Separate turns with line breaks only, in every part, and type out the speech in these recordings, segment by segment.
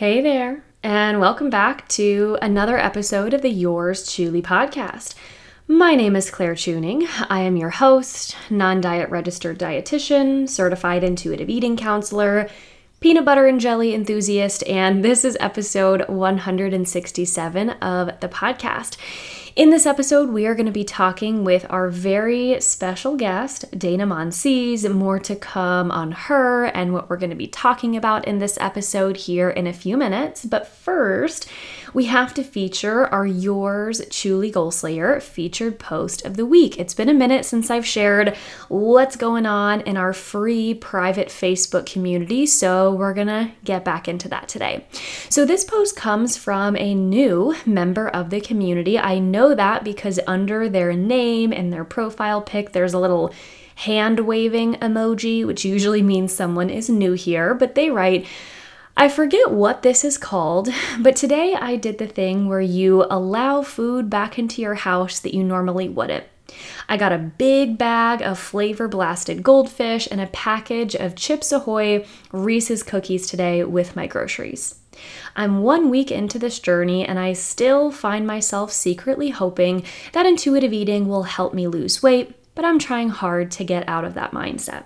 Hey there, and welcome back to another episode of the Yours Chewly podcast. My name is Claire Chewning. I am your host, non diet registered dietitian, certified intuitive eating counselor, peanut butter and jelly enthusiast, and this is episode 167 of the podcast. In this episode, we are going to be talking with our very special guest, Dana Monsees. More to come on her and what we're going to be talking about in this episode here in a few minutes. But first, we have to feature our Yours Chewly Goal Slayer featured post of the week. It's been a minute since I've shared what's going on in our free private Facebook community, so we're gonna get back into that today. So, this post comes from a new member of the community. I know that because under their name and their profile pic, there's a little hand waving emoji, which usually means someone is new here, but they write, I forget what this is called, but today I did the thing where you allow food back into your house that you normally wouldn't. I got a big bag of flavor blasted goldfish and a package of Chips Ahoy Reese's cookies today with my groceries. I'm one week into this journey and I still find myself secretly hoping that intuitive eating will help me lose weight, but I'm trying hard to get out of that mindset.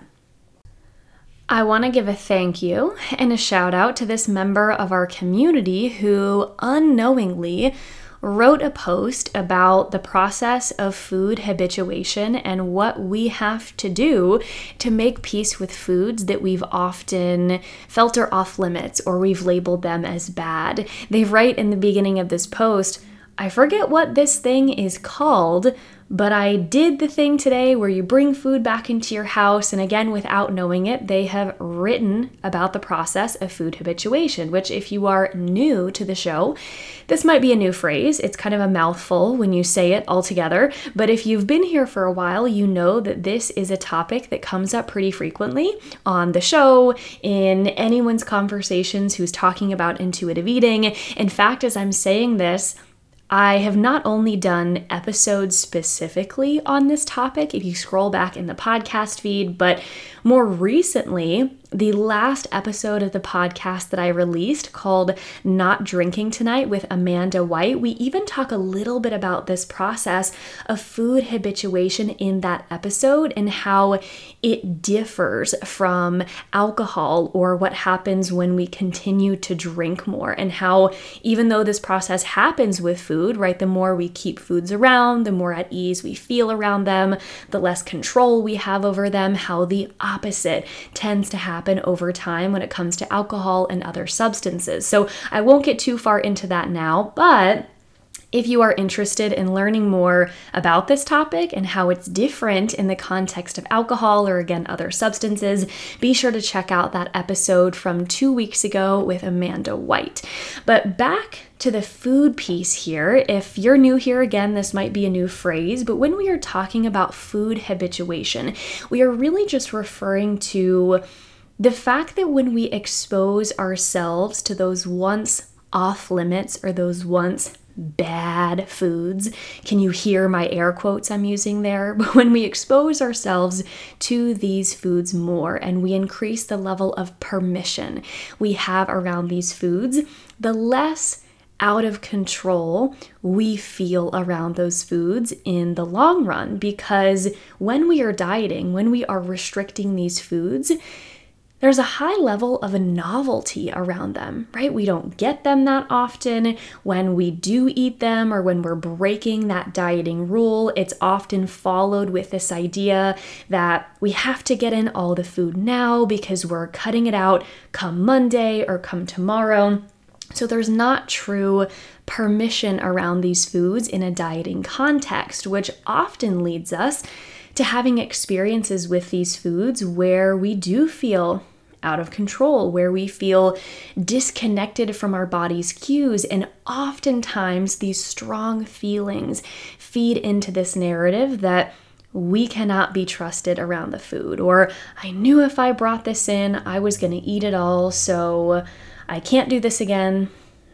I want to give a thank you and a shout out to this member of our community who unknowingly wrote a post about the process of food habituation and what we have to do to make peace with foods that we've often felt are off limits or we've labeled them as bad. They write in the beginning of this post, I forget what this thing is called, but I did the thing today where you bring food back into your house, and again, without knowing it, they have written about the process of food habituation, which, if you are new to the show, this might be a new phrase. It's kind of a mouthful when you say it all together, but if you've been here for a while, you know that this is a topic that comes up pretty frequently on the show, in anyone's conversations who's talking about intuitive eating. In fact, as I'm saying this, I have not only done episodes specifically on this topic, if you scroll back in the podcast feed, but more recently, the last episode of the podcast that I released called Not Drinking Tonight with Amanda White, we even talk a little bit about this process of food habituation in that episode and how it differs from alcohol or what happens when we continue to drink more, and how even though this process happens with food, right, the more we keep foods around, the more at ease we feel around them, the less control we have over them, how the opposite tends to happen over time when it comes to alcohol and other substances. So I won't get too far into that now, but if you are interested in learning more about this topic and how it's different in the context of alcohol or again other substances, be sure to check out that episode from two weeks ago with Amanda White. But back to the food piece here. If you're new here, again, this might be a new phrase, but when we are talking about food habituation, we are really just referring to the fact that when we expose ourselves to those once off limits or those once bad foods. Can you hear my air quotes I'm using there? But when we expose ourselves to these foods more and we increase the level of permission we have around these foods, the less out of control we feel around those foods in the long run. Because when we are dieting, when we are restricting these foods, there's a high level of a novelty around them, right? We don't get them that often. When we do eat them or when we're breaking that dieting rule, it's often followed with this idea that we have to get in all the food now because we're cutting it out come Monday or come tomorrow. So there's not true permission around these foods in a dieting context, which often leads us to having experiences with these foods where we do feel out of control, where we feel disconnected from our body's cues. And oftentimes, these strong feelings feed into this narrative that we cannot be trusted around the food, or I knew if I brought this in, I was going to eat it all, so I can't do this again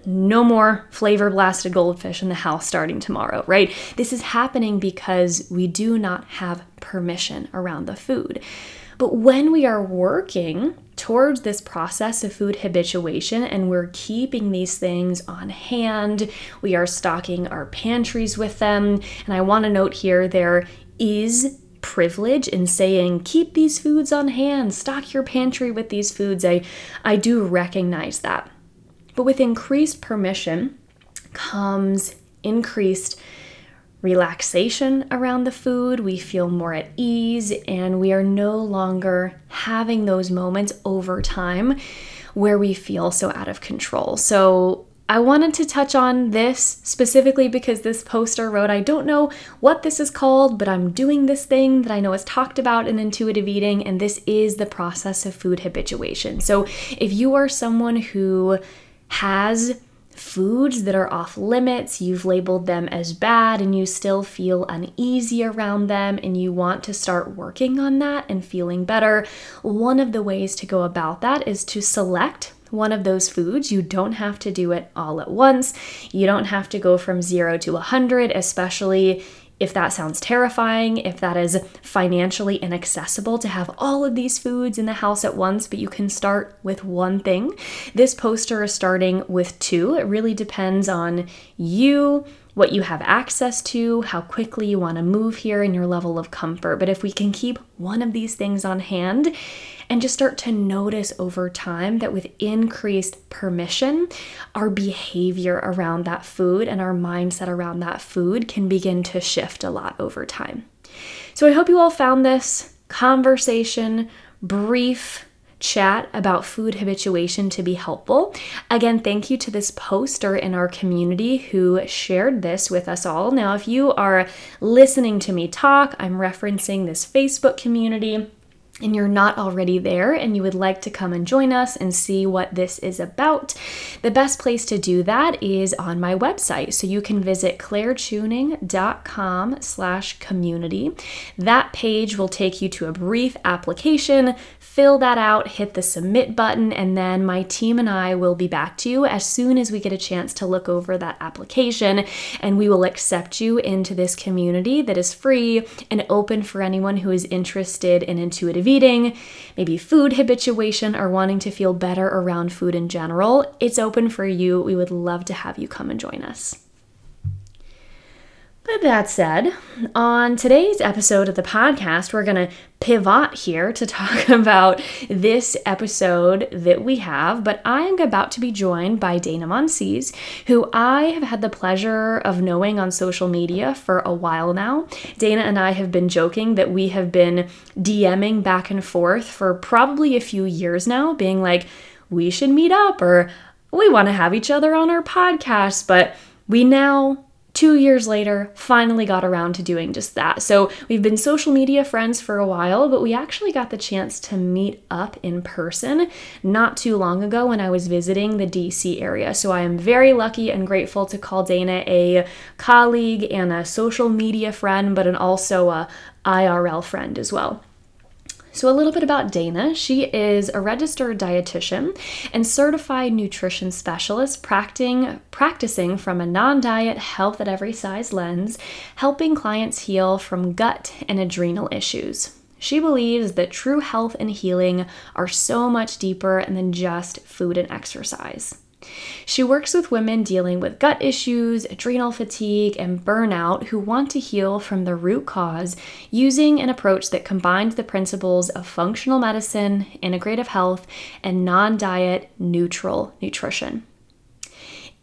no more flavor blasted goldfish in the house starting tomorrow, right? This is happening because we do not have permission around the food. But when we are working towards this process of food habituation and we're keeping these things on hand. We are stocking our pantries with them. And I want to note here there is privilege in saying keep these foods on hand, stock your pantry with these foods. I I do recognize that. But with increased permission comes increased relaxation around the food, we feel more at ease, and we are no longer having those moments over time where we feel so out of control. So, I wanted to touch on this specifically because this poster wrote, I don't know what this is called, but I'm doing this thing that I know is talked about in intuitive eating, and this is the process of food habituation. So, if you are someone who has foods that are off limits, you've labeled them as bad, and you still feel uneasy around them, and you want to start working on that and feeling better, one of the ways to go about that is to select one of those foods. You don't have to do it all at once. You don't have to go from zero to 100, especially if that sounds terrifying, if that is financially inaccessible to have all of these foods in the house at once, but you can start with one thing. This poster is starting with two. It really depends on you, what you have access to, how quickly you want to move here, and your level of comfort. But if we can keep one of these things on hand and just start to notice over time that with increased permission, our behavior around that food and our mindset around that food can begin to shift a lot over time. So I hope you all found this conversation brief chat about food habituation to be helpful. Again, thank you to this poster in our community who shared this with us all. Now, if you are listening to me talk, I'm referencing this Facebook community and you're not already there and you would like to come and join us and see what this is about, the best place to do that is on my website. So you can visit clairechewning.com slash community. That page will take you to a brief application. Fill that out, hit the submit button, and then my team and I will be back to you as soon as we get a chance to look over that application and we will accept you into this community that is free and open for anyone who is interested in intuitive eating, maybe food habituation, or wanting to feel better around food in general, it's open for you. We would love to have you come and join us. But that said, on today's episode of the podcast, we're going to pivot here to talk about this episode that we have. But I am about to be joined by Dana Monsees, who I have had the pleasure of knowing on social media for a while now. Dana and I have been joking that we have been DMing back and forth for probably a few years now, being like, we should meet up or we want to have each other on our podcast. But we now two years later, finally got around to doing just that. So we've been social media friends for a while, but we actually got the chance to meet up in person not too long ago when I was visiting the DC area. So I am very lucky and grateful to call Dana a colleague and a social media friend, but an also a IRL friend as well. So, a little bit about Dana. She is a registered dietitian and certified nutrition specialist, practicing, practicing from a non diet, health at every size lens, helping clients heal from gut and adrenal issues. She believes that true health and healing are so much deeper than just food and exercise. She works with women dealing with gut issues, adrenal fatigue, and burnout who want to heal from the root cause using an approach that combines the principles of functional medicine, integrative health, and non diet neutral nutrition.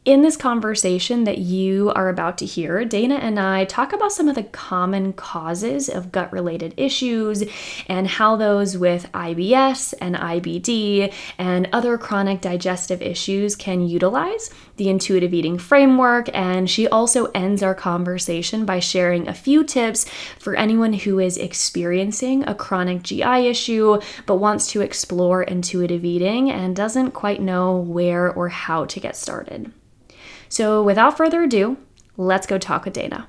In this conversation that you are about to hear, Dana and I talk about some of the common causes of gut related issues and how those with IBS and IBD and other chronic digestive issues can utilize the intuitive eating framework. And she also ends our conversation by sharing a few tips for anyone who is experiencing a chronic GI issue but wants to explore intuitive eating and doesn't quite know where or how to get started. So, without further ado, let's go talk with Dana.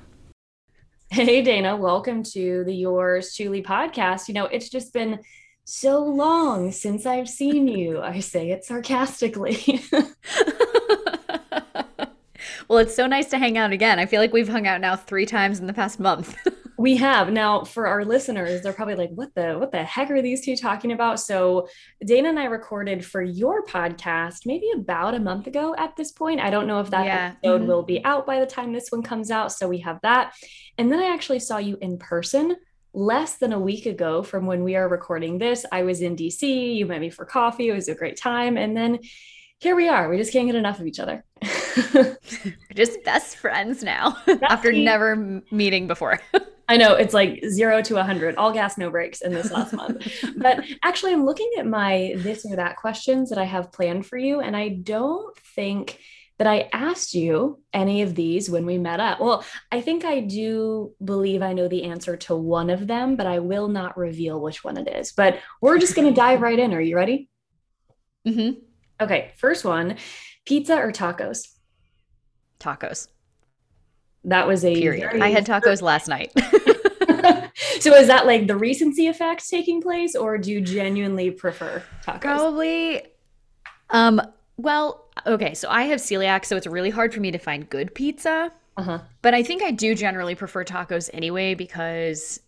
Hey, Dana, welcome to the Yours Chewly podcast. You know, it's just been so long since I've seen you. I say it sarcastically.
well, it's so nice to hang out again. I feel like we've hung out now three times in the past month.
We have. Now for our listeners, they're probably like, what the what the heck are these two talking about? So Dana and I recorded for your podcast maybe about a month ago at this point. I don't know if that yeah. episode mm-hmm. will be out by the time this one comes out. So we have that. And then I actually saw you in person less than a week ago from when we are recording this. I was in DC. You met me for coffee. It was a great time. And then here we are. We just can't get enough of each other.
We're just best friends now after never meeting before.
I know it's like zero to a 100, all gas, no brakes in this last month. But actually, I'm looking at my this or that questions that I have planned for you. And I don't think that I asked you any of these when we met up. Well, I think I do believe I know the answer to one of them, but I will not reveal which one it is. But we're just going to dive right in. Are you ready?
Mm-hmm.
Okay. First one pizza or tacos?
Tacos.
That was a
period. I had tacos last night.
so is that like the recency effect taking place or do you genuinely prefer tacos?
Probably um well, okay, so I have celiac so it's really hard for me to find good pizza.
Uh-huh.
But I think I do generally prefer tacos anyway because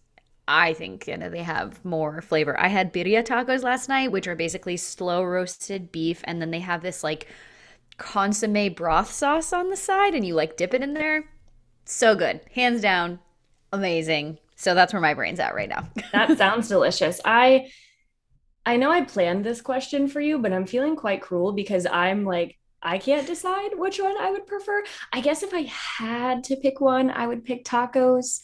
I think you know they have more flavor. I had birria tacos last night, which are basically slow roasted beef, and then they have this like consomme broth sauce on the side, and you like dip it in there. So good. Hands down. Amazing. So that's where my brain's at right now.
that sounds delicious. I I know I planned this question for you, but I'm feeling quite cruel because I'm like I can't decide which one I would prefer. I guess if I had to pick one, I would pick tacos.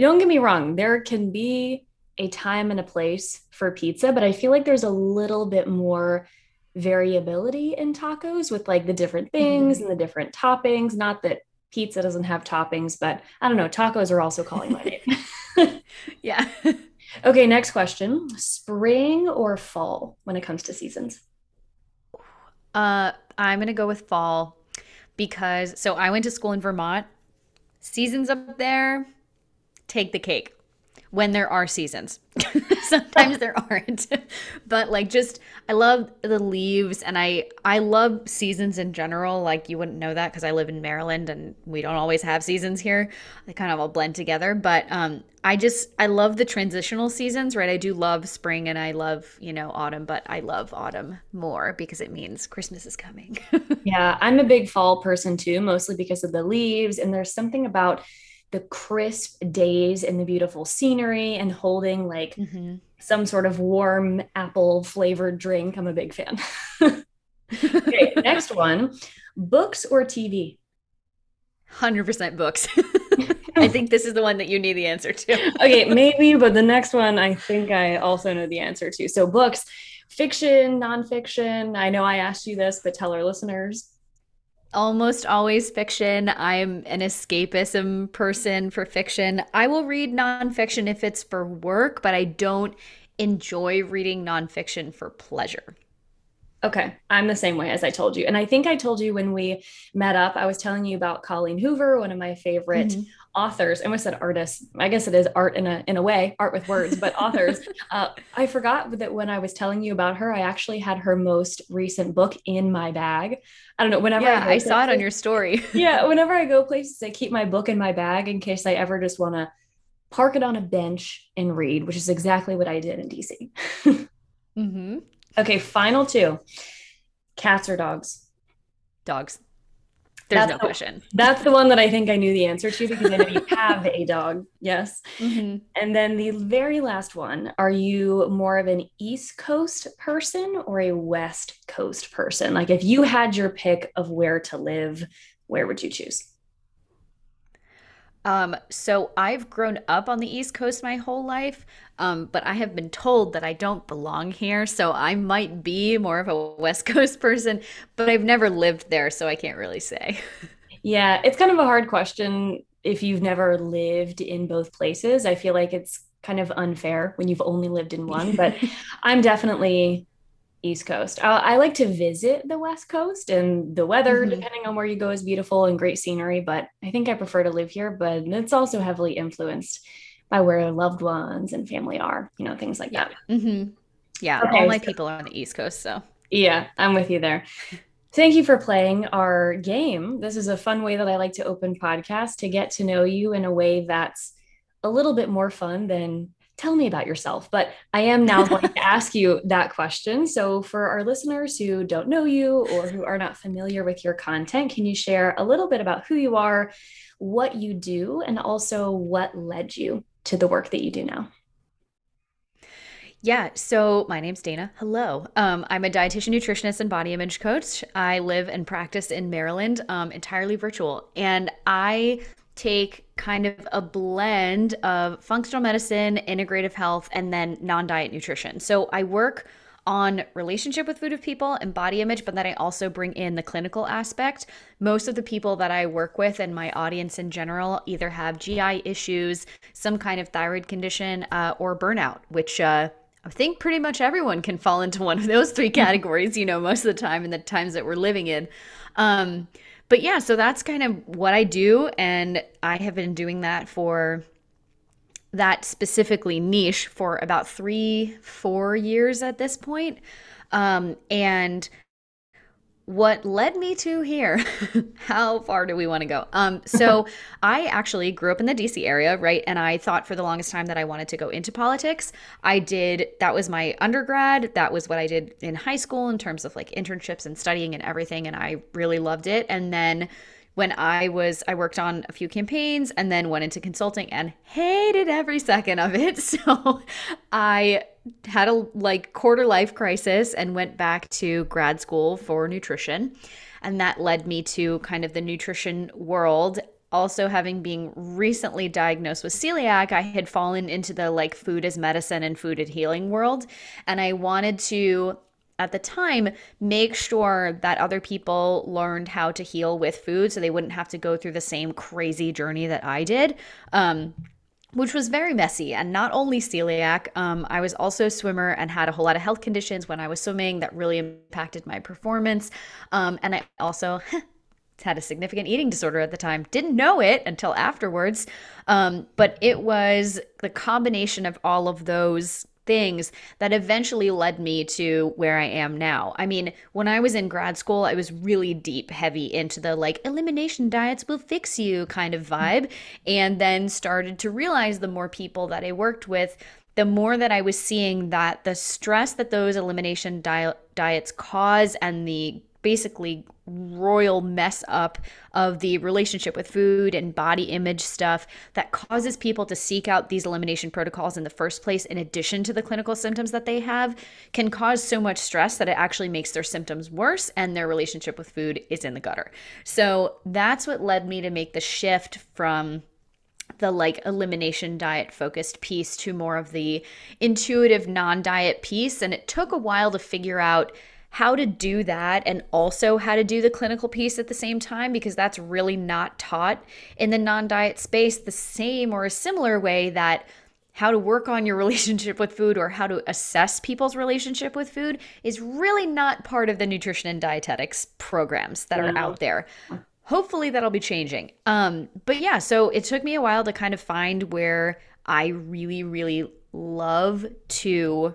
Don't get me wrong, there can be a time and a place for pizza, but I feel like there's a little bit more variability in tacos with like the different things mm-hmm. and the different toppings. Not that pizza doesn't have toppings, but I don't know. Tacos are also calling my
name. yeah.
Okay, next question. Spring or fall when it comes to seasons?
Uh, I'm going to go with fall because so I went to school in Vermont. Seasons up there take the cake when there are seasons. Sometimes there aren't. but like just I love the leaves and I I love seasons in general. Like you wouldn't know that cuz I live in Maryland and we don't always have seasons here. They kind of all blend together, but um I just I love the transitional seasons, right? I do love spring and I love, you know, autumn, but I love autumn more because it means Christmas is coming.
yeah, I'm a big fall person too, mostly because of the leaves and there's something about the crisp days and the beautiful scenery and holding like mm-hmm. some sort of warm apple flavored drink. I'm a big fan. okay, next one books or TV?
100% books. I think this is the one that you need the answer to.
okay, maybe, but the next one I think I also know the answer to. So, books, fiction, nonfiction. I know I asked you this, but tell our listeners
almost always fiction. I'm an escapism person for fiction. I will read nonfiction if it's for work, but I don't enjoy reading nonfiction for pleasure.
Okay, I'm the same way as I told you. And I think I told you when we met up, I was telling you about Colleen Hoover, one of my favorite mm-hmm. Authors. I almost said artists. I guess it is art in a in a way, art with words, but authors. Uh, I forgot that when I was telling you about her, I actually had her most recent book in my bag. I don't know. Whenever
yeah, I, I saw it on your story.
yeah, whenever I go places, I keep my book in my bag in case I ever just want to park it on a bench and read, which is exactly what I did in DC.
mm-hmm.
Okay, final two. Cats or dogs?
Dogs. There's that's no the, question.
That's the one that I think I knew the answer to because I know you have a dog. Yes.
Mm-hmm.
And then the very last one are you more of an East Coast person or a West Coast person? Like if you had your pick of where to live, where would you choose?
Um, so I've grown up on the East Coast my whole life, um, but I have been told that I don't belong here. So I might be more of a West Coast person, but I've never lived there, so I can't really say.
Yeah, it's kind of a hard question if you've never lived in both places. I feel like it's kind of unfair when you've only lived in one, but I'm definitely East Coast. I, I, like to visit the West Coast, and the weather, mm-hmm. depending on where you go, is beautiful and great scenery. But I think I prefer to live here. But it's also heavily influenced by where loved ones and family are. You know, things like
yeah.
that.
Mm-hmm. Yeah, okay, all my so, people are on the East Coast, so
yeah, I'm with you there. Thank you for playing our game. This is a fun way that I like to open podcasts to get to know you in a way that's a little bit more fun than tell me about yourself. But I am now going to ask you that question. So, for our listeners who don't know you or who are not familiar with your content, can you share a little bit about who you are, what you do, and also what led you to the work that you do now?
Yeah, so my name's Dana. Hello. Um, I'm a dietitian, nutritionist, and body image coach. I live and practice in Maryland, um, entirely virtual. And I take kind of a blend of functional medicine, integrative health, and then non diet nutrition. So I work on relationship with food of people and body image, but then I also bring in the clinical aspect. Most of the people that I work with and my audience in general either have GI issues, some kind of thyroid condition, uh, or burnout, which uh, I think pretty much everyone can fall into one of those three categories, you know, most of the time in the times that we're living in. Um, but yeah, so that's kind of what I do. And I have been doing that for that specifically niche for about three, four years at this point. Um, and what led me to here how far do we want to go? Um so i actually grew up in the dc area right? And i thought for the longest time that i wanted to go into politics. I did that was my undergrad. That was what i did in high school in terms of like internships and studying and everything and i really loved it. And then when I was I worked on a few campaigns and then went into consulting and hated every second of it. So I had a like quarter life crisis and went back to grad school for nutrition. And that led me to kind of the nutrition world. Also, having been recently diagnosed with celiac, I had fallen into the like food as medicine and food as healing world. And I wanted to at the time make sure that other people learned how to heal with food so they wouldn't have to go through the same crazy journey that I did. Um, which was very messy and not only celiac um, i was also a swimmer and had a whole lot of health conditions when i was swimming that really impacted my performance um, and i also had a significant eating disorder at the time didn't know it until afterwards um, but it was the combination of all of those things that eventually led me to where I am now. I mean, when I was in grad school, I was really deep, heavy into the like elimination diets will fix you kind of mm-hmm. vibe, and then started to realize the more people that I worked with, the more that I was seeing that the stress that those elimination diet diets cause and the basically royal mess up of the relationship with food and body image stuff that causes people to seek out these elimination protocols in the first place in addition to the clinical symptoms that they have can cause so much stress that it actually makes their symptoms worse and their relationship with food is in the gutter. So that's what led me to make the shift from the like elimination diet focused piece to more of the intuitive non diet piece. And it took a while to figure out how to do that and also how to do the clinical piece at the same time because that's really not taught in the non diet space the same or a similar way that how to work on your relationship with food or how to assess people's relationship with food is really not part of the nutrition and dietetics programs that are out there. Hopefully that'll be changing. Um, but yeah, so it took me a while to kind of find where I really, really love to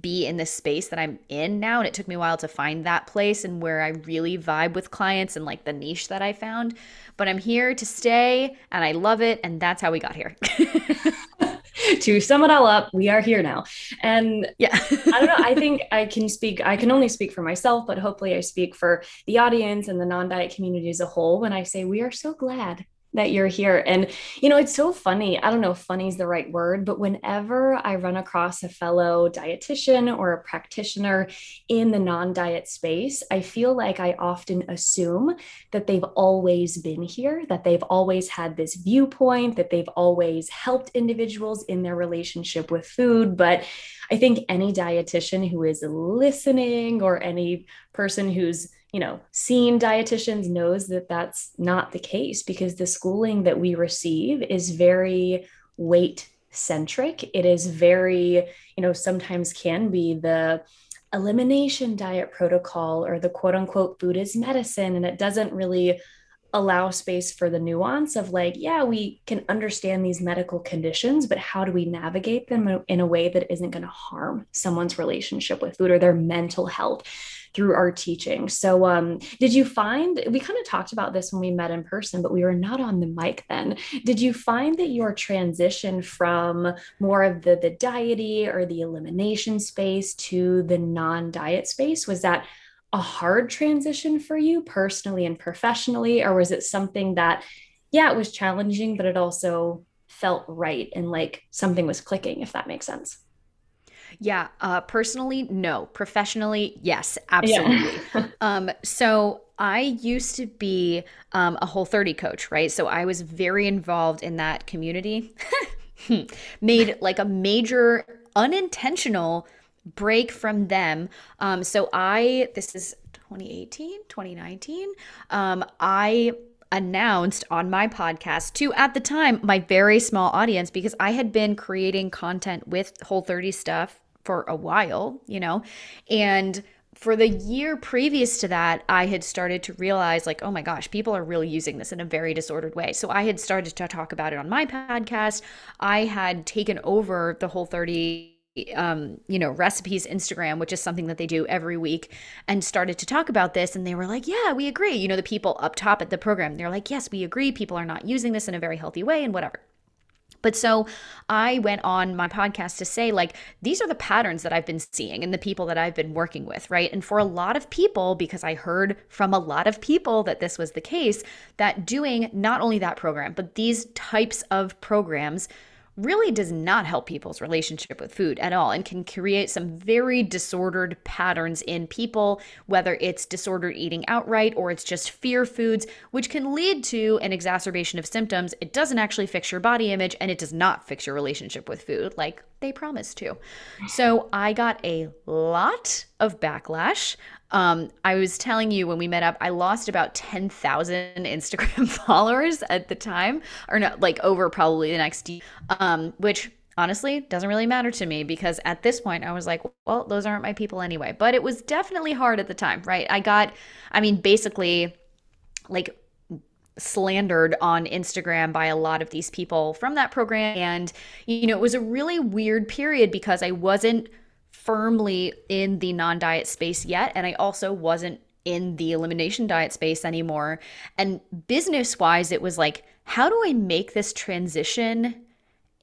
be in the space that I'm in now. And it took me a while to find that place and where I really vibe with clients and like the niche that I found. But I'm here to stay and I love it. And that's how we got here.
to sum it all up, we are here now. And yeah, I don't know. I think I can speak, I can only speak for myself, but hopefully I speak for the audience and the non diet community as a whole when I say we are so glad that you're here. And, you know, it's so funny. I don't know if funny is the right word, but whenever I run across a fellow dietitian or a practitioner in the non diet space, I feel like I often assume that they've always been here, that they've always had this viewpoint, that they've always helped individuals in their relationship with food. But I think any dietitian who is listening or any person who's you know, seen dietitians knows that that's not the case because the schooling that we receive is very weight centric. It is very, you know, sometimes can be the elimination diet protocol or the quote unquote food is medicine. And it doesn't really allow space for the nuance of like, yeah, we can understand these medical conditions, but how do we navigate them in a way that isn't going to harm someone's relationship with food or their mental health? Through our teaching. So, um, did you find we kind of talked about this when we met in person, but we were not on the mic then? Did you find that your transition from more of the the diety or the elimination space to the non-diet space was that a hard transition for you personally and professionally, or was it something that, yeah, it was challenging, but it also felt right and like something was clicking, if that makes sense?
Yeah, uh, personally, no. Professionally, yes, absolutely. Yeah. um, so I used to be um, a Whole 30 coach, right? So I was very involved in that community. Made like a major unintentional break from them. Um, so I, this is 2018, 2019. Um, I announced on my podcast to at the time my very small audience because I had been creating content with Whole 30 stuff for a while, you know? And for the year previous to that, I had started to realize, like, oh my gosh, people are really using this in a very disordered way. So I had started to talk about it on my podcast. I had taken over the whole 30 um, you know, recipes Instagram, which is something that they do every week, and started to talk about this. And they were like, yeah, we agree. You know, the people up top at the program, they're like, yes, we agree. People are not using this in a very healthy way and whatever. But so I went on my podcast to say, like, these are the patterns that I've been seeing and the people that I've been working with, right? And for a lot of people, because I heard from a lot of people that this was the case, that doing not only that program, but these types of programs really does not help people's relationship with food at all and can create some very disordered patterns in people, whether it's disordered eating outright or it's just fear foods, which can lead to an exacerbation of symptoms. It doesn't actually fix your body image and it does not fix your relationship with food like they promised to. So I got a lot of backlash. Um, I was telling you when we met up, I lost about 10,000 Instagram followers at the time, or not like over probably the next, um, which honestly doesn't really matter to me because at this point I was like, well, those aren't my people anyway. But it was definitely hard at the time, right? I got, I mean, basically like slandered on Instagram by a lot of these people from that program. And, you know, it was a really weird period because I wasn't firmly in the non diet space yet. And I also wasn't in the elimination diet space anymore. And business wise, it was like, how do I make this transition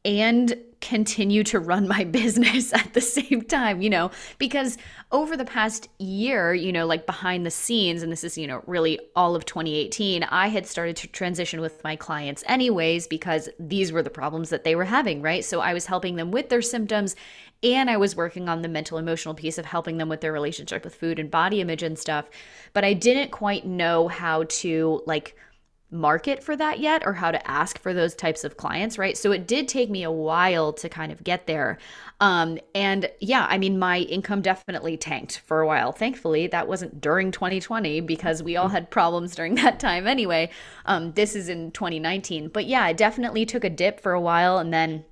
and continue to run my business at the same time, you know, because over the past year, you know, like behind the scenes, and this is, you know, really all of 2018, I had started to transition with my clients anyways, because these were the problems that they were having, right? So I was helping them with their symptoms and I was working on the mental emotional piece of helping them with their relationship with food and body image and stuff. But I didn't quite know how to like, market for that yet or how to ask for those types of clients, right? So it did take me a while to kind of get there. Um, and yeah, I mean, my income definitely tanked for a while. Thankfully, that wasn't during 2020 because we all had problems during that time anyway. Um, this is in 2019. But yeah, it definitely took a dip for a while and then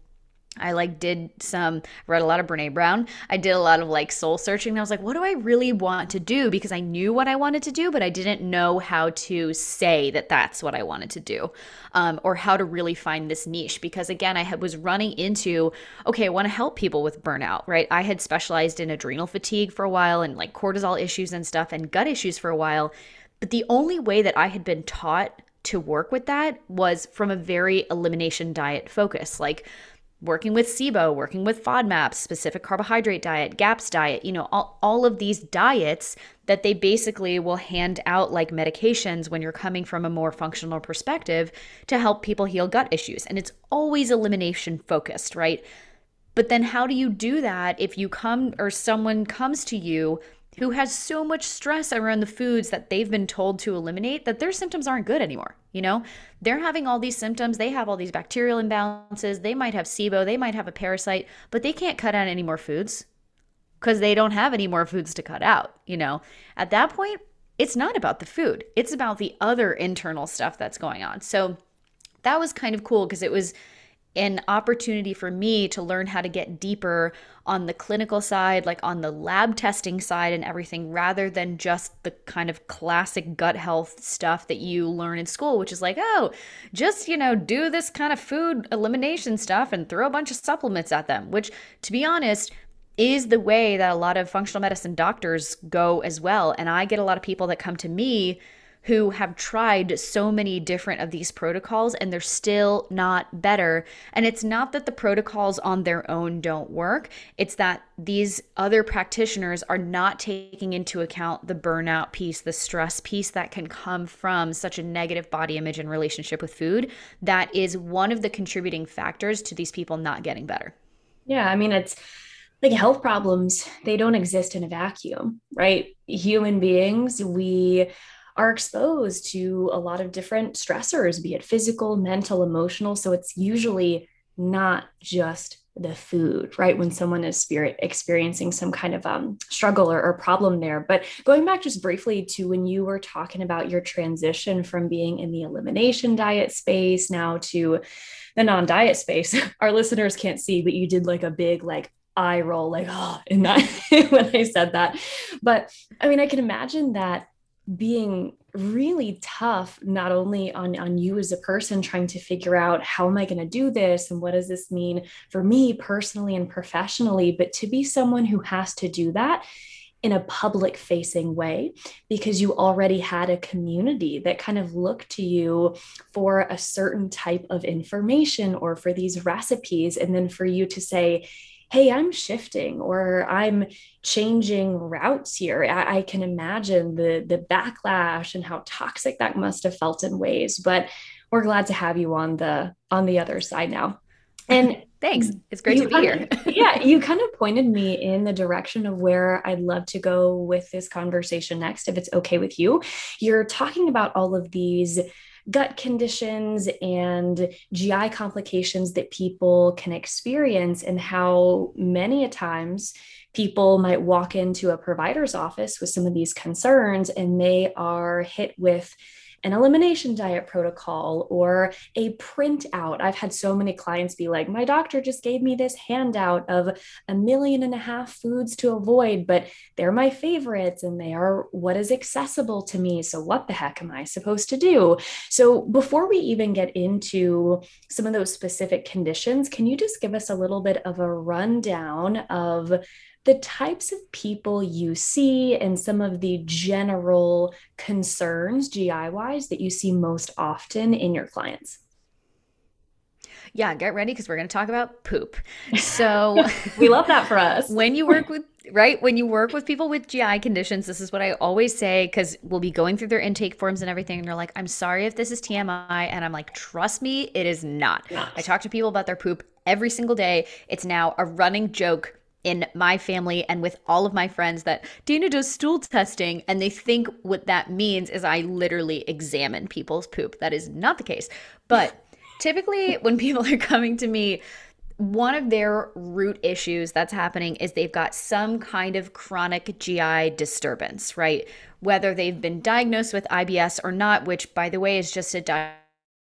I like did some read a lot of Brene Brown. I did a lot of like soul searching. I was like, what do I really want to do? Because I knew what I wanted to do, but I didn't know how to say that that's what I wanted to do, um, or how to really find this niche. Because again, I had, was running into okay, I want to help people with burnout, right? I had specialized in adrenal fatigue for a while and like cortisol issues and stuff, and gut issues for a while. But the only way that I had been taught to work with that was from a very elimination diet focus, like working with SIBO, working with FODMAPs, specific carbohydrate diet, GAPS diet, you know, all, all of these diets that they basically will hand out like medications when you're coming from a more functional perspective to help people heal gut issues. And it's always elimination focused, right? But then how do you do that if you come or someone comes to you who has so much stress around the foods that they've been told to eliminate that their symptoms aren't good anymore. You know, they're having all these symptoms, they have all these bacterial imbalances, they might have SIBO, they might have a parasite, but they can't cut out any more foods because they don't have any more foods to cut out. You know, at that point, it's not about the food, it's about the other internal stuff that's going on. So that was kind of cool because it was an opportunity for me to learn how to get deeper on the clinical side, like on the lab testing side and everything, rather than just the kind of classic gut health stuff that you learn in school, which is like, oh, just, you know, do this kind of food elimination stuff and throw a bunch of supplements at them, which, to be honest, is the way that a lot of functional medicine doctors go as well. And I get a lot of people that come to me who have tried so many different of these protocols and they're still not better. And it's not that the protocols on their own don't work, it's that these other practitioners are not taking into account the burnout piece, the stress piece that can come from such a negative body image and relationship with food. That is one of the contributing factors to these people not getting better.
Yeah, I mean, it's like health problems, they don't exist in a vacuum, right? Human beings, we are exposed to a lot of different stressors, be it physical, mental, emotional. So it's usually not just the food, right? When someone is spirit experiencing some kind of um, struggle or, or problem there. But going back just briefly to when you were talking about your transition from being in the elimination diet space now to the non-diet space, our listeners can't see, but you did like a big like eye roll, like oh, in that when I said that. But I mean, I can imagine that being really tough not only on on you as a person trying to figure out how am i going to do this? And what does this mean for me personally and professionally? But to be someone who has to do that in a public facing way because you already had a community that kind of looked to you for a certain type of information or for these recipes and then for you to say hey, I'm shifting or I'm changing routes here. I, I, can imagine the the backlash and how toxic that must have felt in ways. But we're glad to have you on the on the other side now.
And thanks. It's great to be here.
yeah, you kind of pointed me in the direction of where I'd love to go with this conversation next, if it's okay with you. You're talking about all of these gut conditions and GI complications that people can experience, and how many a times people might walk into a provider's office with some of these concerns and they are hit with an elimination diet protocol or a printout. I've had so many clients be like, my doctor just gave me this handout of a million and a half foods to avoid, but they're my favorites and they are what is accessible to me. So, what the heck am I supposed to do? So, before we even get into some of those specific conditions, can you just give us a little bit of a rundown of the types of people you see and some of the general concerns GI wise that you see most often in your clients.
Yeah, get ready because we're going to talk about poop. So,
we love that for us.
when you work with right when you work with people with GI conditions, this is what I always say because we'll be going through their intake forms and everything, and they're like, "I'm sorry if this is TMI," and I'm like, "Trust me, it is not." not. I talk to people about their poop every single day. It's now a running joke in my family and with all of my friends that Dana does stool testing and they think what that means is I literally examine people's poop. That is not the case. But typically when people are coming to me, one of their root issues that's happening is they've got some kind of chronic GI disturbance, right? Whether they've been diagnosed with IBS or not, which by the way is just a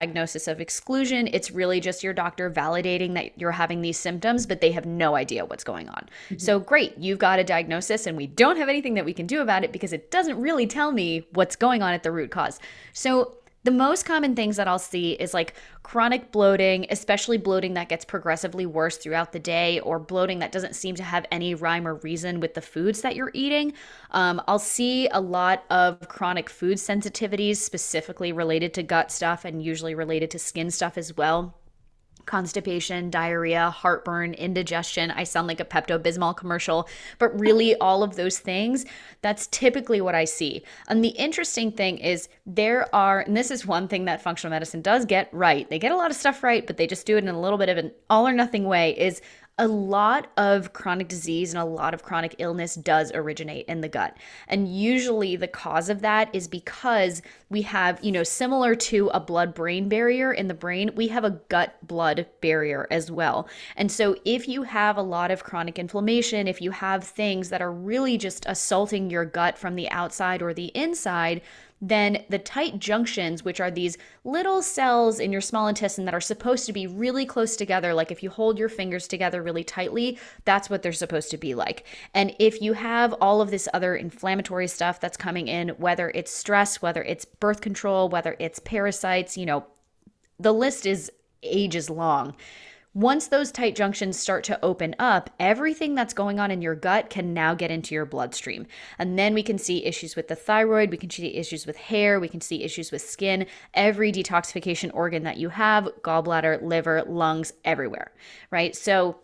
diagnosis of exclusion. It's really just your doctor validating that you're having these symptoms, but they have no idea what's going on. Mm-hmm. So, great, you've got a diagnosis, and we don't have anything that we can do about it because it doesn't really tell me what's going on at the root cause. So, the most common things that I'll see is like chronic bloating, especially bloating that gets progressively worse throughout the day, or bloating that doesn't seem to have any rhyme or reason with the foods that you're eating. Um, I'll see a lot of chronic food sensitivities, specifically related to gut stuff and usually related to skin stuff as well constipation, diarrhea, heartburn, indigestion. I sound like a Pepto Bismol commercial, but really all of those things, that's typically what I see. And the interesting thing is, there are, and this is one thing that functional medicine does get right. They get a lot of stuff right, but they just do it in a little bit of an all or nothing way, is a lot of chronic disease and a lot of chronic illness does originate in the gut. And usually the cause of that is because we have, you know, similar to a blood brain barrier in the brain, we have a gut blood barrier as well. And so if you have a lot of chronic inflammation, if you have things that are really just assaulting your gut from the outside or the inside, then the tight junctions, which are these little cells in your small intestine that are supposed to be really close together, like if you hold your fingers together really tightly, that's what they're supposed to be like. And if you have all of this other inflammatory stuff that's coming in, whether it's stress, whether it's birth control, whether it's parasites, you know, the list is ages long. Once those tight junctions start to open up, everything that's going on in your gut can now get into your bloodstream. And then we can see issues with the thyroid, we can see issues with hair, we can see issues with skin, every detoxification organ that you have gallbladder, liver, lungs, everywhere, right? So,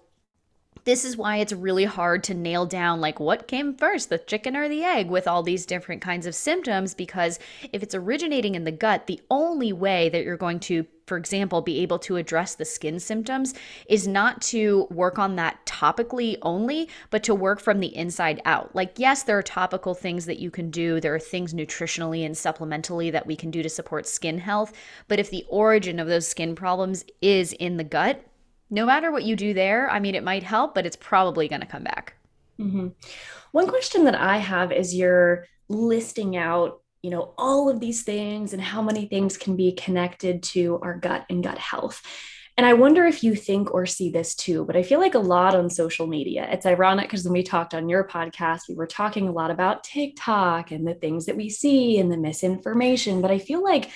this is why it's really hard to nail down like what came first, the chicken or the egg, with all these different kinds of symptoms. Because if it's originating in the gut, the only way that you're going to, for example, be able to address the skin symptoms is not to work on that topically only, but to work from the inside out. Like, yes, there are topical things that you can do, there are things nutritionally and supplementally that we can do to support skin health. But if the origin of those skin problems is in the gut, no matter what you do there, I mean, it might help, but it's probably going to come back.
Mm-hmm. One question that I have is you're listing out, you know, all of these things and how many things can be connected to our gut and gut health. And I wonder if you think or see this too, but I feel like a lot on social media. It's ironic because when we talked on your podcast, we were talking a lot about TikTok and the things that we see and the misinformation. But I feel like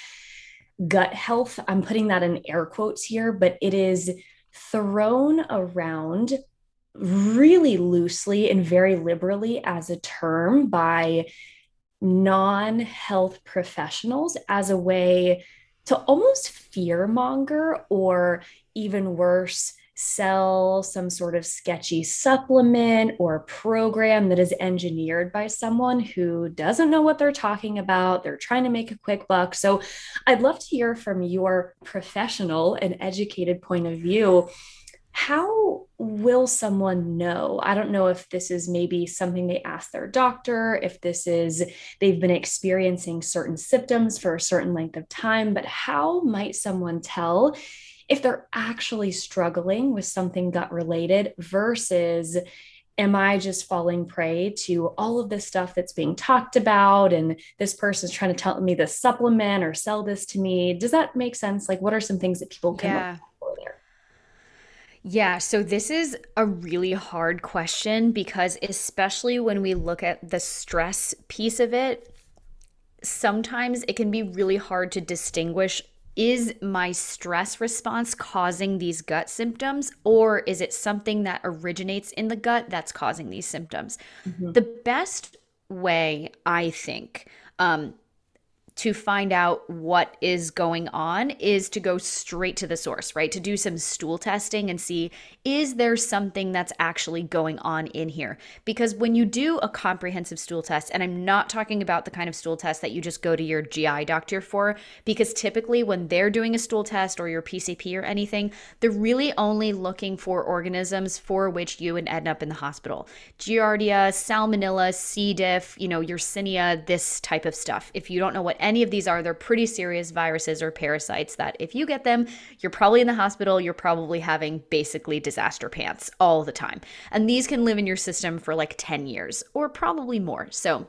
gut health, I'm putting that in air quotes here, but it is thrown around really loosely and very liberally as a term by non health professionals as a way to almost fear monger or even worse, sell some sort of sketchy supplement or program that is engineered by someone who doesn't know what they're talking about. They're trying to make a quick buck. So I'd love to hear from your professional and educated point of view. How will someone know? I don't know if this is maybe something they ask their doctor, if this is they've been experiencing certain symptoms for a certain length of time, but how might someone tell if they're actually struggling with something gut related versus am I just falling prey to all of this stuff that's being talked about and this person's trying to tell me this supplement or sell this to me? Does that make sense? Like, what are some things that people can yeah. look?
Yeah, so this is a really hard question because, especially when we look at the stress piece of it, sometimes it can be really hard to distinguish is my stress response causing these gut symptoms or is it something that originates in the gut that's causing these symptoms mm-hmm. the best way i think um, to find out what is going on is to go straight to the source, right? To do some stool testing and see is there something that's actually going on in here? Because when you do a comprehensive stool test, and I'm not talking about the kind of stool test that you just go to your GI doctor for, because typically when they're doing a stool test or your PCP or anything, they're really only looking for organisms for which you would end up in the hospital. Giardia, Salmonella, C. diff, you know, Yersinia, this type of stuff. If you don't know what any of these are, they're pretty serious viruses or parasites that if you get them, you're probably in the hospital, you're probably having basically disaster pants all the time. And these can live in your system for like 10 years or probably more. So,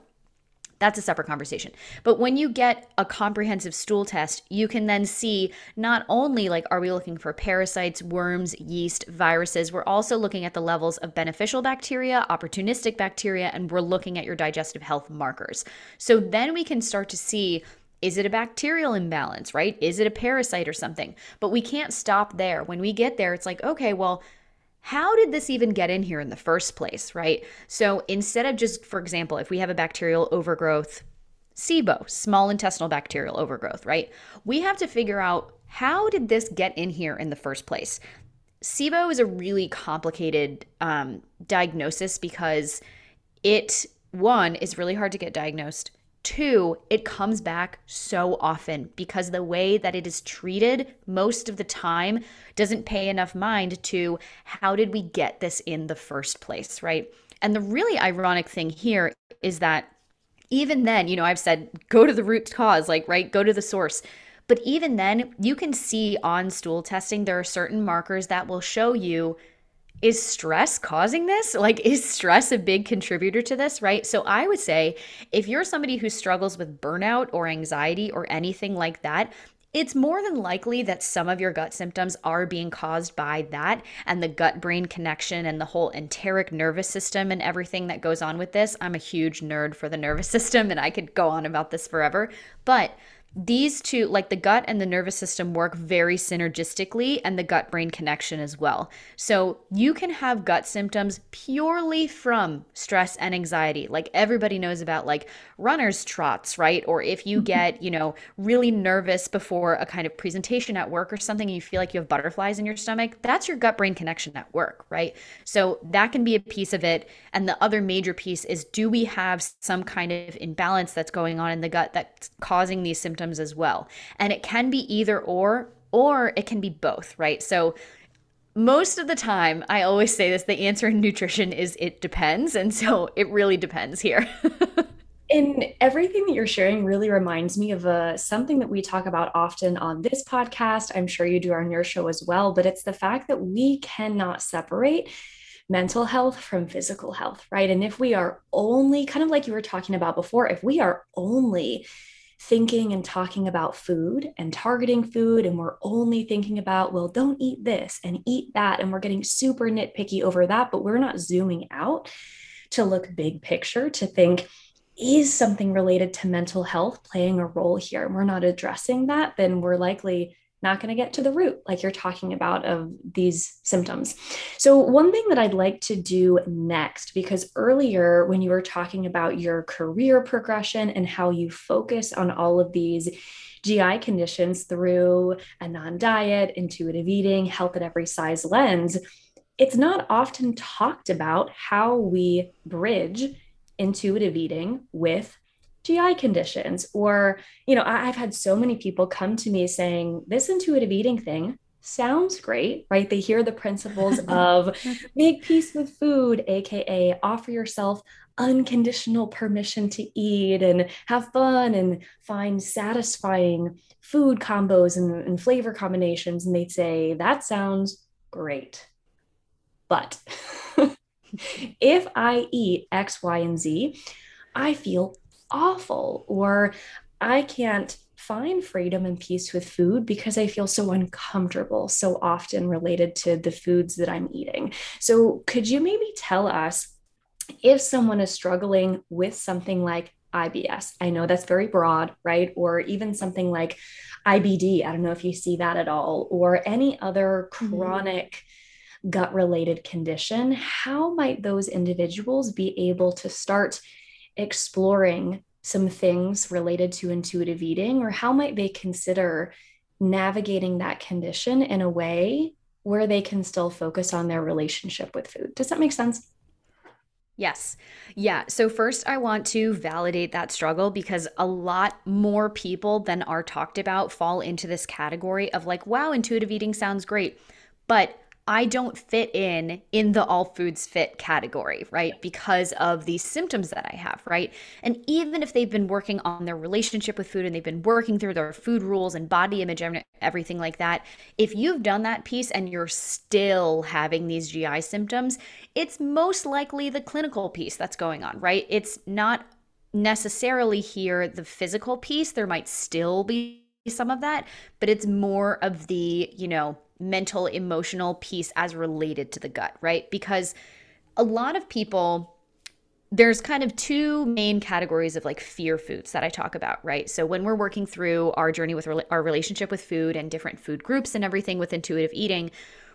that's a separate conversation. But when you get a comprehensive stool test, you can then see not only like are we looking for parasites, worms, yeast, viruses, we're also looking at the levels of beneficial bacteria, opportunistic bacteria, and we're looking at your digestive health markers. So then we can start to see is it a bacterial imbalance, right? Is it a parasite or something? But we can't stop there. When we get there, it's like, okay, well, how did this even get in here in the first place, right? So instead of just, for example, if we have a bacterial overgrowth, SIBO, small intestinal bacterial overgrowth, right? We have to figure out how did this get in here in the first place? SIBO is a really complicated um, diagnosis because it, one, is really hard to get diagnosed. Two, it comes back so often because the way that it is treated most of the time doesn't pay enough mind to how did we get this in the first place, right? And the really ironic thing here is that even then, you know, I've said go to the root cause, like, right? Go to the source. But even then, you can see on stool testing, there are certain markers that will show you is stress causing this? Like, is stress a big contributor to this, right? So, I would say if you're somebody who struggles with burnout or anxiety or anything like that, it's more than likely that some of your gut symptoms are being caused by that and the gut brain connection and the whole enteric nervous system and everything that goes on with this. I'm a huge nerd for the nervous system and I could go on about this forever. But these two, like the gut and the nervous system, work very synergistically and the gut brain connection as well. So you can have gut symptoms purely from stress and anxiety. Like everybody knows about like runner's trots, right? Or if you mm-hmm. get, you know, really nervous before a kind of presentation at work or something and you feel like you have butterflies in your stomach, that's your gut brain connection at work, right? So that can be a piece of it. And the other major piece is do we have some kind of imbalance that's going on in the gut that's causing these symptoms? Symptoms as well. And it can be either or, or it can be both, right? So most of the time, I always say this the answer in nutrition is it depends. And so it really depends here.
and everything that you're sharing really reminds me of uh, something that we talk about often on this podcast. I'm sure you do on your show as well, but it's the fact that we cannot separate mental health from physical health, right? And if we are only, kind of like you were talking about before, if we are only thinking and talking about food and targeting food and we're only thinking about well don't eat this and eat that and we're getting super nitpicky over that but we're not zooming out to look big picture to think is something related to mental health playing a role here? And we're not addressing that then we're likely not going to get to the root, like you're talking about, of these symptoms. So, one thing that I'd like to do next, because earlier when you were talking about your career progression and how you focus on all of these GI conditions through a non diet, intuitive eating, health at every size lens, it's not often talked about how we bridge intuitive eating with GI conditions. Or, you know, I've had so many people come to me saying, this intuitive eating thing sounds great, right? They hear the principles of make peace with food, AKA offer yourself unconditional permission to eat and have fun and find satisfying food combos and, and flavor combinations. And they'd say, that sounds great. But if I eat X, Y, and Z, I feel awful or I can't find freedom and peace with food because I feel so uncomfortable so often related to the foods that I'm eating. So, could you maybe tell us if someone is struggling with something like IBS? I know that's very broad, right? Or even something like IBD. I don't know if you see that at all, or any other mm-hmm. chronic. Mm-hmm gut related condition, how might those individuals be able to start exploring some things related to intuitive eating, or how might they consider navigating that condition in a way where they can still focus on their relationship with food? Does that make sense?
Yes. Yeah. So, first, I want to validate that struggle because a lot more people than are talked about fall into this category of like, wow, intuitive eating sounds great. But I don't fit in in the all foods fit category, right? Because of these symptoms that I have, right? And even if they've been working on their relationship with food and they've been working through their food rules and body image and everything like that, if you've done that piece and you're still having these GI symptoms, it's most likely the clinical piece that's going on, right? It's not necessarily here the physical piece. There might still be some of that, but it's more of the, you know, mental, emotional piece as related to the gut, right? Because a lot of people, there's kind of two main categories of like fear foods that I talk about, right? So when we're working through our journey with our relationship with food and different food groups and everything with intuitive eating,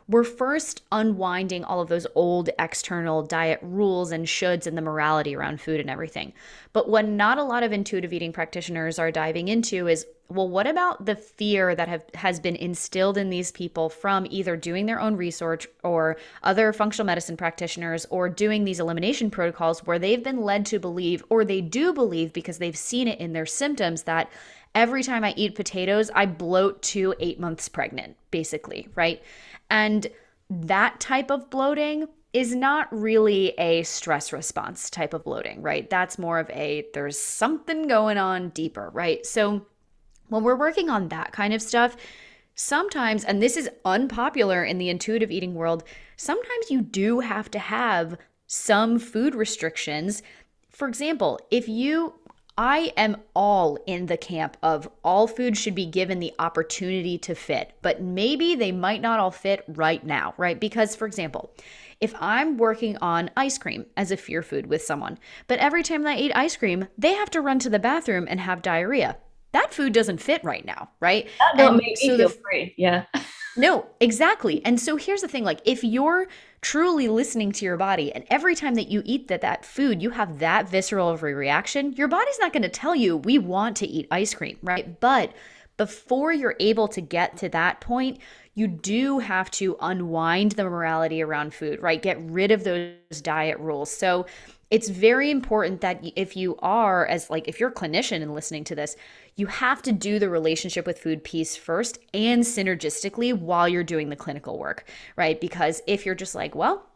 we're first unwinding all of those old external diet rules and shoulds and the morality around food and everything. But what not a lot of intuitive eating practitioners are diving into is well, what about the fear that have, has been instilled in these people from either doing their own research or other functional medicine practitioners or doing these elimination protocols where they've been led to believe, or they do believe because they've seen it in their symptoms, that every time I eat potatoes, I bloat to eight months pregnant, basically, right? And that type of bloating is not really a stress response type of bloating, right? That's more of a there's something going on deeper, right? So when we're working on that kind of stuff, sometimes, and this is unpopular in the intuitive eating world, sometimes you do have to have some food restrictions. For example, if you I am all in the camp of all food should be given the opportunity to fit, but maybe they might not all fit right now, right? Because, for example, if I'm working on ice cream as a fear food with someone, but every time I eat ice cream, they have to run to the bathroom and have diarrhea, that food doesn't fit right now, right?
That don't make me feel the, free. Yeah.
no, exactly. And so here's the thing like if you're truly listening to your body and every time that you eat that that food, you have that visceral reaction, your body's not going to tell you we want to eat ice cream, right? But before you're able to get to that point, you do have to unwind the morality around food, right? Get rid of those diet rules. So it's very important that if you are as like if you're a clinician and listening to this you have to do the relationship with food piece first and synergistically while you're doing the clinical work right? Because if you're just like well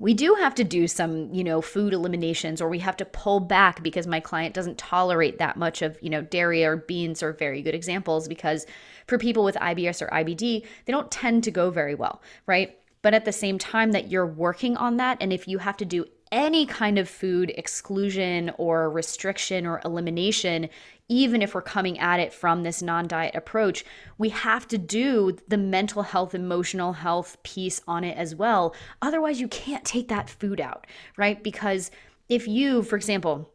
we do have to do some you know food eliminations or we have to pull back because my client doesn't tolerate that much of you know dairy or beans are very good examples because for people with IBS or IBD they don't tend to go very well right? But at the same time that you're working on that and if you have to do any kind of food exclusion or restriction or elimination, even if we're coming at it from this non diet approach, we have to do the mental health, emotional health piece on it as well. Otherwise, you can't take that food out, right? Because if you, for example,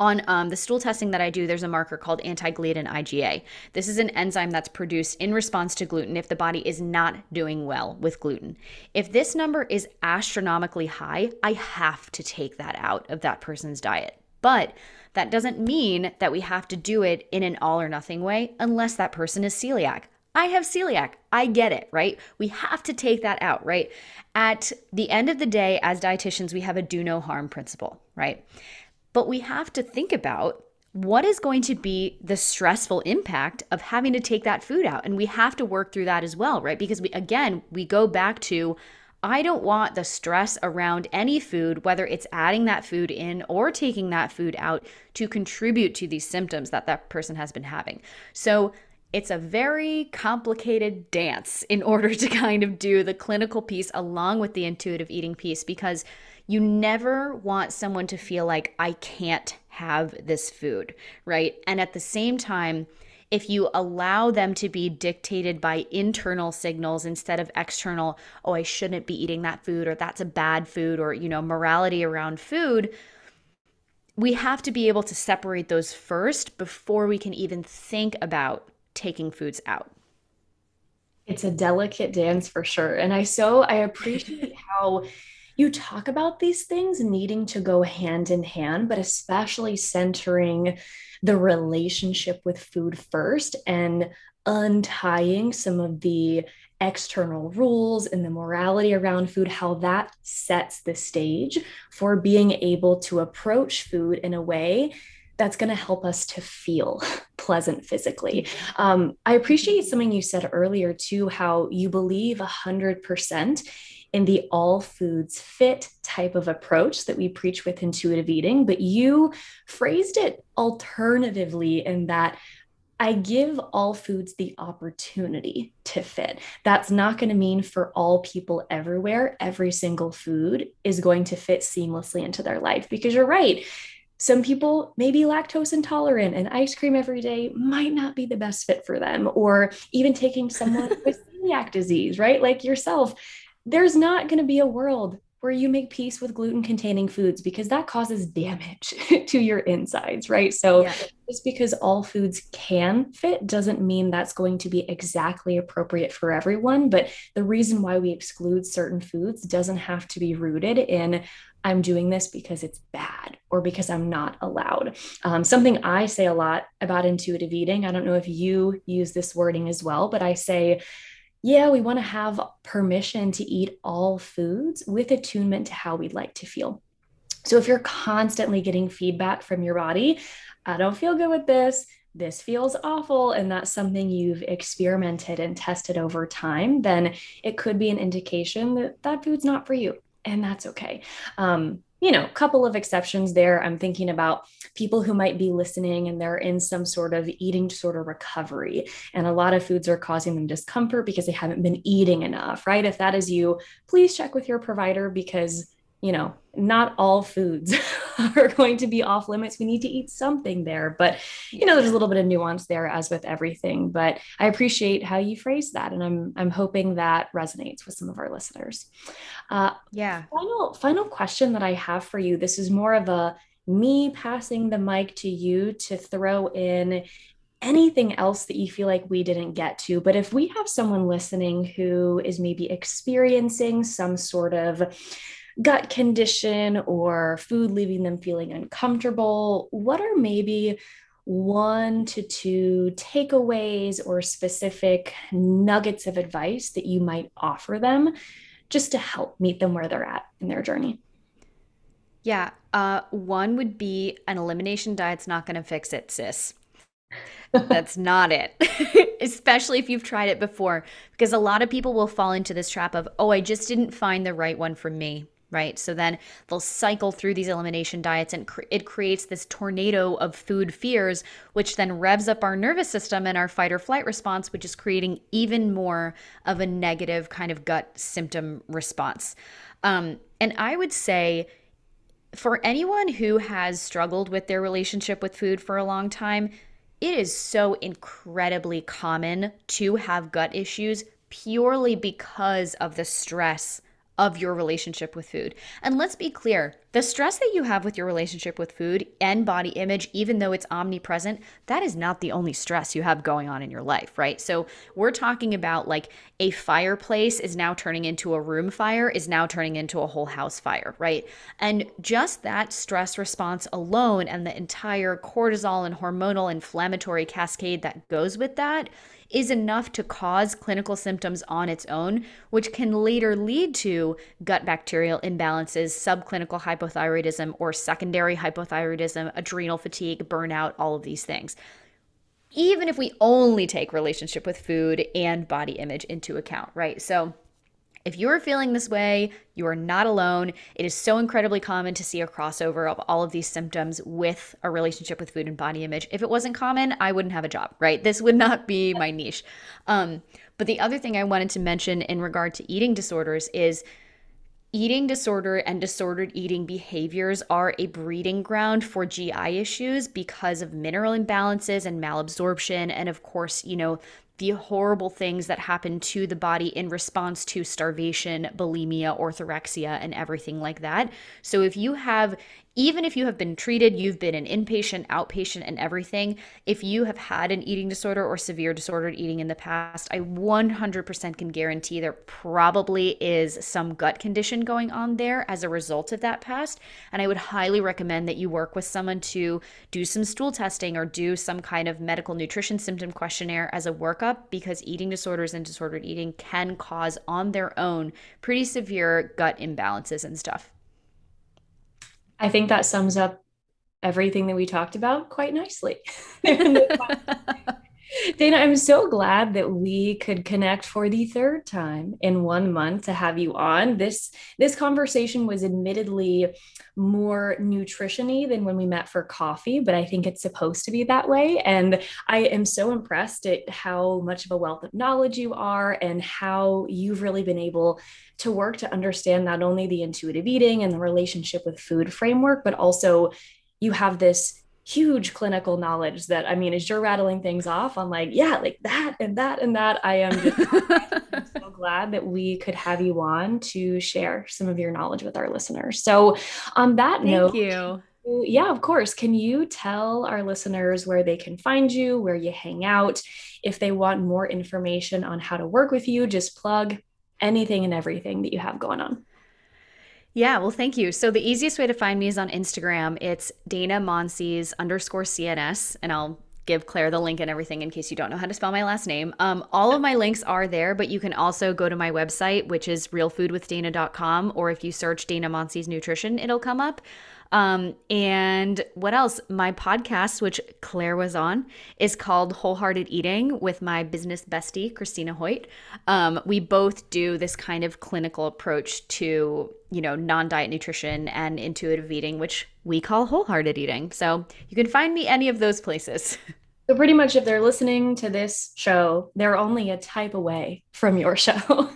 on um, the stool testing that I do, there's a marker called anti-gliadin IgA. This is an enzyme that's produced in response to gluten if the body is not doing well with gluten. If this number is astronomically high, I have to take that out of that person's diet. But that doesn't mean that we have to do it in an all or nothing way unless that person is celiac. I have celiac. I get it, right? We have to take that out, right? At the end of the day, as dietitians, we have a do no harm principle, right? But we have to think about what is going to be the stressful impact of having to take that food out. And we have to work through that as well, right? Because we, again, we go back to I don't want the stress around any food, whether it's adding that food in or taking that food out, to contribute to these symptoms that that person has been having. So it's a very complicated dance in order to kind of do the clinical piece along with the intuitive eating piece because you never want someone to feel like, I can't have this food, right? And at the same time, if you allow them to be dictated by internal signals instead of external, oh, I shouldn't be eating that food, or that's a bad food, or, you know, morality around food, we have to be able to separate those first before we can even think about taking foods out.
It's a delicate dance for sure. And I so I appreciate how you talk about these things needing to go hand in hand, but especially centering the relationship with food first and untying some of the external rules and the morality around food, how that sets the stage for being able to approach food in a way that's going to help us to feel pleasant physically. Um, I appreciate something you said earlier, too, how you believe 100% in the all foods fit type of approach that we preach with intuitive eating, but you phrased it alternatively in that I give all foods the opportunity to fit. That's not going to mean for all people everywhere, every single food is going to fit seamlessly into their life because you're right. Some people may be lactose intolerant and ice cream every day might not be the best fit for them, or even taking someone with celiac disease, right? Like yourself there's not going to be a world where you make peace with gluten containing foods because that causes damage to your insides, right? So, yeah. just because all foods can fit doesn't mean that's going to be exactly appropriate for everyone. But the reason why we exclude certain foods doesn't have to be rooted in I'm doing this because it's bad or because I'm not allowed. Um, something I say a lot about intuitive eating, I don't know if you use this wording as well, but I say, yeah, we want to have permission to eat all foods with attunement to how we'd like to feel. So if you're constantly getting feedback from your body, I don't feel good with this, this feels awful, and that's something you've experimented and tested over time, then it could be an indication that that food's not for you. And that's okay. Um, you know, a couple of exceptions there. I'm thinking about people who might be listening and they're in some sort of eating disorder recovery. And a lot of foods are causing them discomfort because they haven't been eating enough, right? If that is you, please check with your provider because you know, not all foods are going to be off limits. We need to eat something there. But, you know, there's a little bit of nuance there as with everything. But I appreciate how you phrase that. And I'm I'm hoping that resonates with some of our listeners.
Uh, yeah.
Final final question that I have for you. This is more of a me passing the mic to you to throw in anything else that you feel like we didn't get to. But if we have someone listening who is maybe experiencing some sort of gut condition or food leaving them feeling uncomfortable, what are maybe one to two takeaways or specific nuggets of advice that you might offer them just to help meet them where they're at in their journey?
Yeah. Uh, one would be an elimination diet's not going to fix it, sis. That's not it. Especially if you've tried it before, because a lot of people will fall into this trap of, oh, I just didn't find the right one for me right? So then they'll cycle through these elimination diets and cr- it creates this tornado of food fears, which then revs up our nervous system and our fight or flight response, which is creating even more of a negative kind of gut symptom response. Um, and I would say, for anyone who has struggled with their relationship with food for a long time, it is so incredibly common to have gut issues purely because of the stress of your relationship with food. And let's be clear the stress that you have with your relationship with food and body image, even though it's omnipresent, that is not the only stress you have going on in your life, right? So we're talking about like a fireplace is now turning into a room fire, is now turning into a whole house fire, right? And just that stress response alone and the entire cortisol and hormonal inflammatory cascade that goes with that is enough to cause clinical symptoms on its own, which can later lead to gut bacterial imbalances, subclinical hypothyroidism, or secondary hypothyroidism, adrenal fatigue, burnout, all of these things. Even if we only take relationship with food and body image into account, right? So, if you're feeling this way, you are not alone. It is so incredibly common to see a crossover of all of these symptoms with a relationship with food and body image. If it wasn't common, I wouldn't have a job, right? This would not be my niche. Um, but the other thing I wanted to mention in regard to eating disorders is eating disorder and disordered eating behaviors are a breeding ground for GI issues because of mineral imbalances and malabsorption. And of course, you know, the horrible things that happen to the body in response to starvation, bulimia, orthorexia, and everything like that. So if you have even if you have been treated, you've been an inpatient, outpatient, and everything, if you have had an eating disorder or severe disordered eating in the past, I 100% can guarantee there probably is some gut condition going on there as a result of that past. And I would highly recommend that you work with someone to do some stool testing or do some kind of medical nutrition symptom questionnaire as a workup because eating disorders and disordered eating can cause on their own pretty severe gut imbalances and stuff.
I think that sums up everything that we talked about quite nicely. Dana, I'm so glad that we could connect for the third time in one month to have you on. This this conversation was admittedly more nutritiony than when we met for coffee, but I think it's supposed to be that way. And I am so impressed at how much of a wealth of knowledge you are and how you've really been able to work to understand not only the intuitive eating and the relationship with food framework, but also you have this huge clinical knowledge that I mean, as you're rattling things off, I'm like, yeah, like that and that and that. I am just I'm so glad that we could have you on to share some of your knowledge with our listeners. So, on that
Thank
note,
you.
Yeah, of course. Can you tell our listeners where they can find you, where you hang out? If they want more information on how to work with you, just plug anything and everything that you have going on.
Yeah, well, thank you. So the easiest way to find me is on Instagram. It's Dana Monsees underscore CNS, and I'll give Claire the link and everything in case you don't know how to spell my last name. Um, all of my links are there, but you can also go to my website, which is realfoodwithdana.com, or if you search Dana Monsees Nutrition, it'll come up. Um, and what else? My podcast, which Claire was on, is called Wholehearted Eating with my business bestie, Christina Hoyt. Um, we both do this kind of clinical approach to, you know, non diet nutrition and intuitive eating, which we call wholehearted eating. So you can find me any of those places.
So pretty much if they're listening to this show, they're only a type away from your show.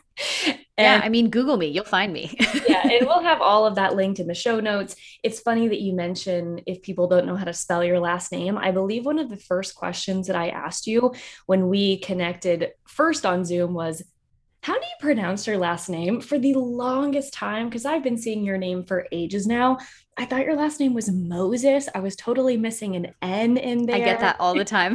And, yeah, I mean, Google me, you'll find me.
yeah, and we'll have all of that linked in the show notes. It's funny that you mention if people don't know how to spell your last name. I believe one of the first questions that I asked you when we connected first on Zoom was, How do you pronounce your last name? For the longest time, because I've been seeing your name for ages now. I thought your last name was Moses. I was totally missing an N in there. I
get that all the time.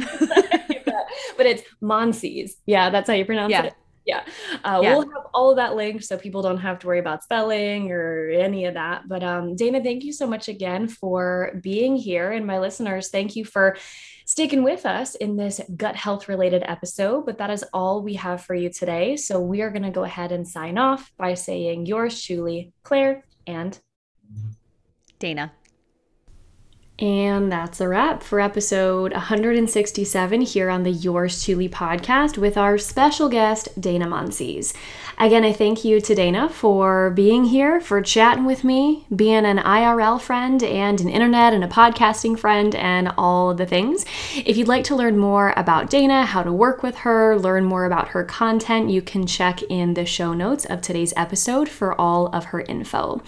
but it's Monsees. Yeah, that's how you pronounce yeah. it yeah. Uh, yeah. We'll have all of that linked so people don't have to worry about spelling or any of that. But um, Dana, thank you so much again for being here. And my listeners, thank you for sticking with us in this gut health related episode. But that is all we have for you today. So we are going to go ahead and sign off by saying Yours Chewly, Claire and
Dana.
And that's a wrap for episode 167 here on the Yours Chewly podcast with our special guest, Dana Monsees. Again, I thank you to Dana for being here, for chatting with me, being an IRL friend and an internet and a podcasting friend, and all the things. If you'd like to learn more about Dana, how to work with her, learn more about her content, you can check in the show notes of today's episode for all of her info.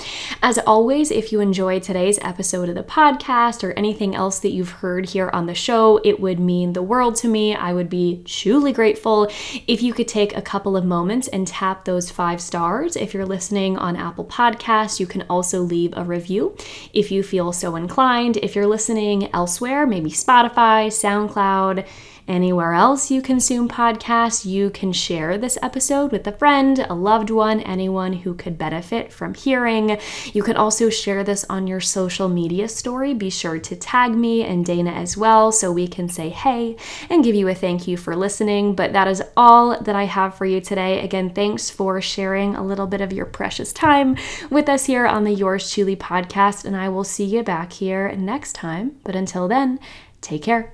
As always, if you enjoyed today's episode of the podcast or anything else that you've heard here on the show, it would mean the world to me. I would be truly grateful if you could take a couple of moments and tap those five stars. If you're listening on Apple Podcasts, you can also leave a review if you feel so inclined. If you're listening elsewhere, maybe Spotify, SoundCloud, Anywhere else you consume podcasts, you can share this episode with a friend, a loved one, anyone who could benefit from hearing. You can also share this on your social media story. Be sure to tag me and Dana as well so we can say hey and give you a thank you for listening. But that is all that I have for you today. Again, thanks for sharing a little bit of your precious time with us here on the Yours Chewly podcast, and I will see you back here next time. But until then, take care.